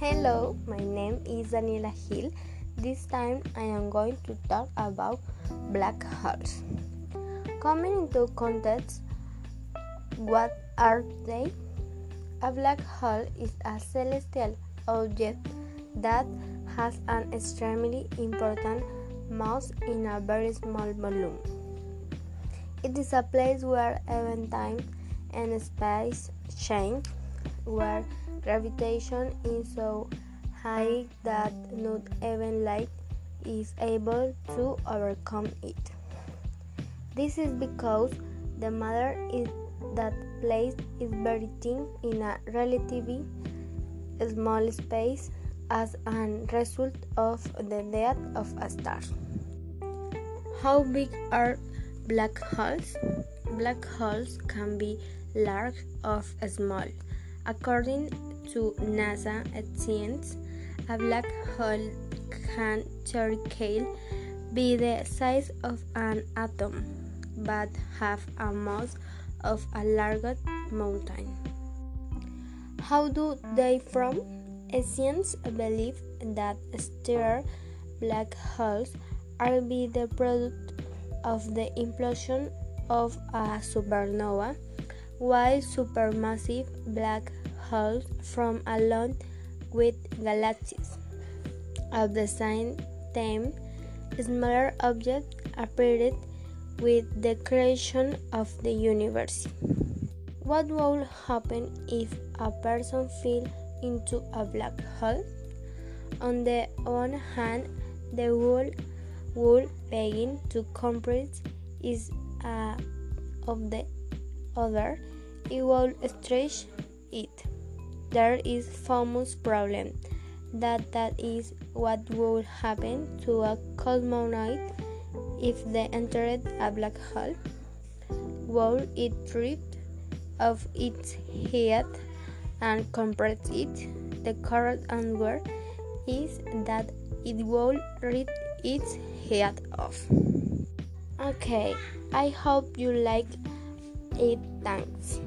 Hello, my name is Daniela Hill. This time I am going to talk about black holes. Coming into context, what are they? A black hole is a celestial object that has an extremely important mass in a very small volume. It is a place where even time and space change, where gravitation is so high that not even light is able to overcome it. This is because the matter in that place is very thin in a relatively small space as a result of the death of a star. How big are black holes? Black holes can be large or small. According to NASA science, a black hole can theoretically be the size of an atom but have a mass of a large mountain. How do they form? Scientists believe that stellar black holes are be the product of the implosion of a supernova, while supermassive black holes form along with galaxies. At the same time, smaller objects appeared with the creation of the universe. What will happen if a person fell into a black hole? On the one hand, the world will begin to compress is uh, of the other, it will stretch it. There is famous problem that that is what would happen to a cosmonaut if they entered a black hole. Will it rip off its head and compress it? The correct answer is that it will rip its head off. Okay, I hope you like it. Thanks.